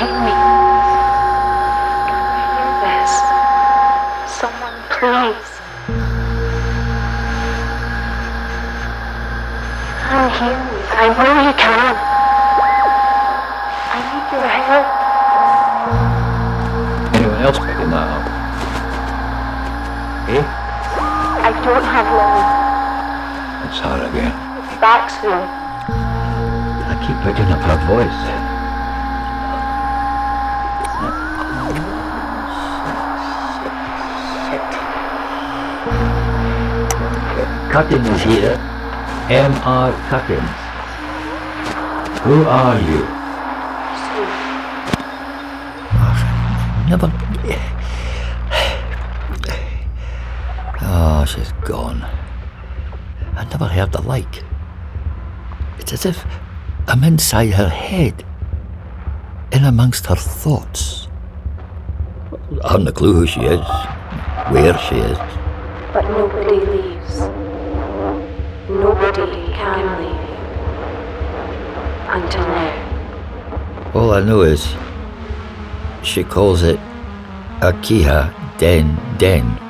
Forgive me. Hear this. Someone, please. I'm here. I know you can. I need your help. Anyone else making that up? Eh? I don't have long. That's her again. It's Baxter. I keep picking up her voice. Cutting is here. M.R. Cuttings. Who are you? Never. Oh, she's gone. I never heard the like. It's as if I'm inside her head, in amongst her thoughts. I haven't a clue who she is, where she is. But nobody leaves. Nobody can leave. Until now. All I know is she calls it Akiha Den Den.